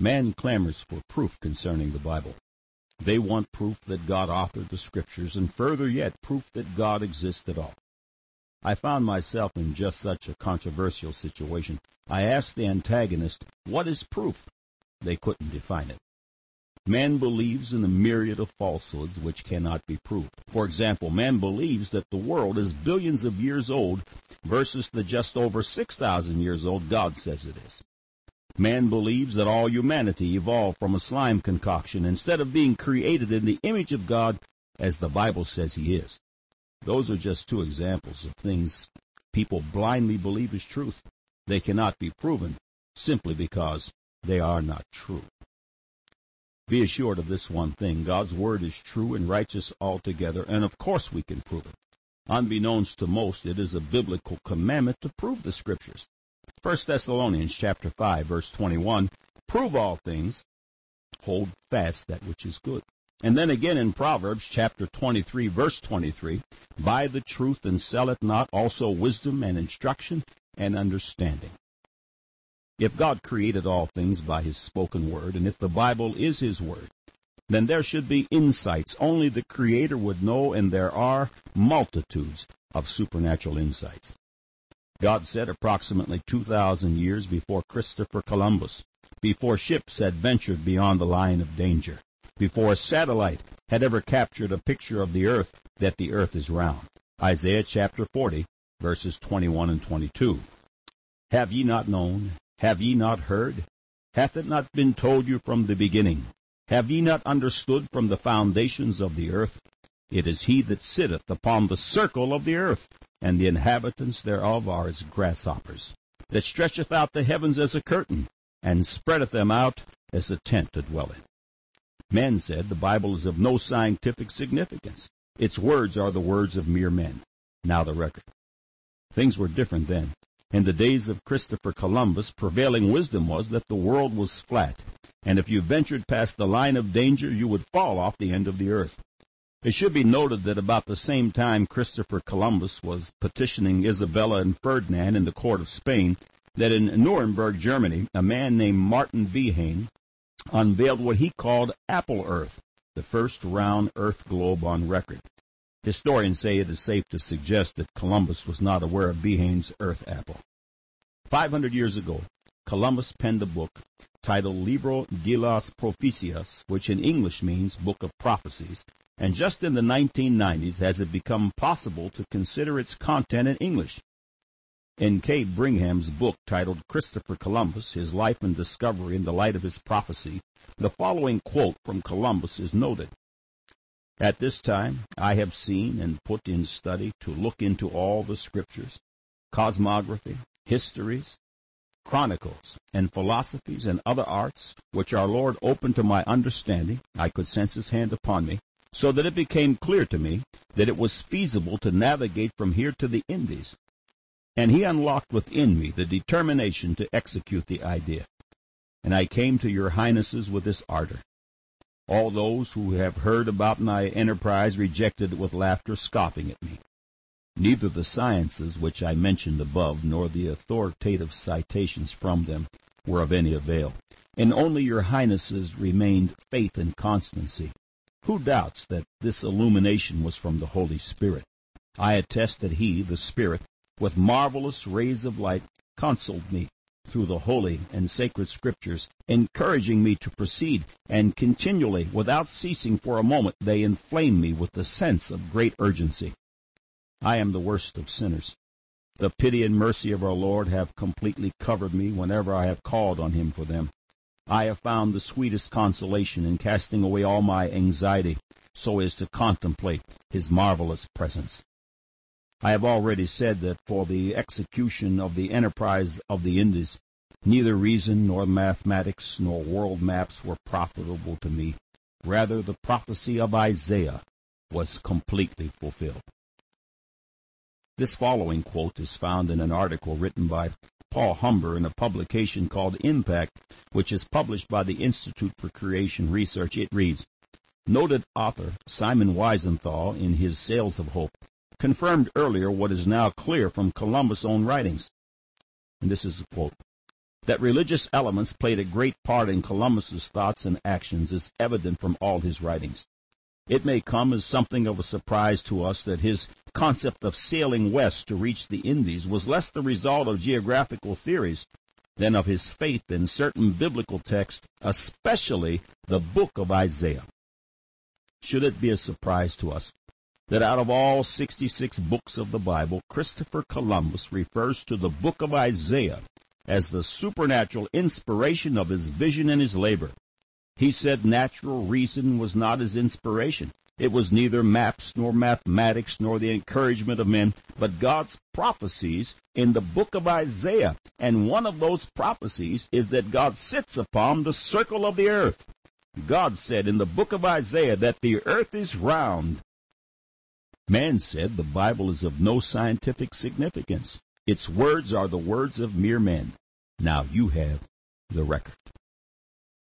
Man clamors for proof concerning the Bible. They want proof that God authored the Scriptures, and further yet, proof that God exists at all. I found myself in just such a controversial situation. I asked the antagonist, What is proof? They couldn't define it. Man believes in a myriad of falsehoods which cannot be proved. For example, man believes that the world is billions of years old versus the just over 6,000 years old God says it is. Man believes that all humanity evolved from a slime concoction instead of being created in the image of God as the Bible says he is. Those are just two examples of things people blindly believe is truth. They cannot be proven simply because they are not true. Be assured of this one thing God's word is true and righteous altogether, and of course we can prove it. Unbeknownst to most, it is a biblical commandment to prove the scriptures. 1 Thessalonians chapter 5 verse 21, prove all things, hold fast that which is good. And then again in Proverbs chapter 23 verse 23, buy the truth and sell it not, also wisdom and instruction and understanding. If God created all things by his spoken word, and if the Bible is his word, then there should be insights only the Creator would know, and there are multitudes of supernatural insights. God said approximately 2,000 years before Christopher Columbus, before ships had ventured beyond the line of danger, before a satellite had ever captured a picture of the earth, that the earth is round. Isaiah chapter 40, verses 21 and 22. Have ye not known? Have ye not heard? Hath it not been told you from the beginning? Have ye not understood from the foundations of the earth? It is he that sitteth upon the circle of the earth, and the inhabitants thereof are as grasshoppers, that stretcheth out the heavens as a curtain, and spreadeth them out as a tent to dwell in. Men said the Bible is of no scientific significance. Its words are the words of mere men. Now the record. Things were different then. In the days of Christopher Columbus, prevailing wisdom was that the world was flat, and if you ventured past the line of danger, you would fall off the end of the earth. It should be noted that about the same time Christopher Columbus was petitioning Isabella and Ferdinand in the court of Spain, that in Nuremberg, Germany, a man named Martin Behaim unveiled what he called Apple Earth, the first round earth globe on record. Historians say it is safe to suggest that Columbus was not aware of Behaim's earth apple. Five hundred years ago, Columbus penned a book titled Libro de las Profecias, which in English means Book of Prophecies, and just in the 1990s has it become possible to consider its content in English. In Kay Brigham's book titled Christopher Columbus, His Life and Discovery in the Light of His Prophecy, the following quote from Columbus is noted. At this time I have seen and put in study to look into all the scriptures, cosmography, histories, chronicles, and philosophies and other arts, which our Lord opened to my understanding, I could sense his hand upon me, so that it became clear to me that it was feasible to navigate from here to the Indies. And he unlocked within me the determination to execute the idea. And I came to your highnesses with this ardor. All those who have heard about my enterprise rejected it with laughter, scoffing at me. Neither the sciences which I mentioned above, nor the authoritative citations from them, were of any avail, and only your highnesses remained faith and constancy, who doubts that this illumination was from the Holy Spirit? I attest that He, the Spirit, with marvelous rays of light, counseled me through the holy and sacred scriptures, encouraging me to proceed, and continually, without ceasing for a moment, they inflame me with the sense of great urgency. I am the worst of sinners. The pity and mercy of our Lord have completely covered me whenever I have called on Him for them. I have found the sweetest consolation in casting away all my anxiety so as to contemplate his marvelous presence. I have already said that for the execution of the enterprise of the Indies, neither reason nor mathematics nor world maps were profitable to me. Rather, the prophecy of Isaiah was completely fulfilled. This following quote is found in an article written by Paul Humber in a publication called Impact, which is published by the Institute for Creation Research. It reads, Noted author Simon Wiesenthal, in his Sails of Hope, confirmed earlier what is now clear from Columbus' own writings. And this is a quote. That religious elements played a great part in Columbus's thoughts and actions is evident from all his writings. It may come as something of a surprise to us that his concept of sailing west to reach the Indies was less the result of geographical theories than of his faith in certain biblical texts, especially the book of Isaiah. Should it be a surprise to us that out of all 66 books of the Bible, Christopher Columbus refers to the book of Isaiah as the supernatural inspiration of his vision and his labor? He said natural reason was not his inspiration. It was neither maps nor mathematics nor the encouragement of men, but God's prophecies in the book of Isaiah. And one of those prophecies is that God sits upon the circle of the earth. God said in the book of Isaiah that the earth is round. Man said the Bible is of no scientific significance. Its words are the words of mere men. Now you have the record.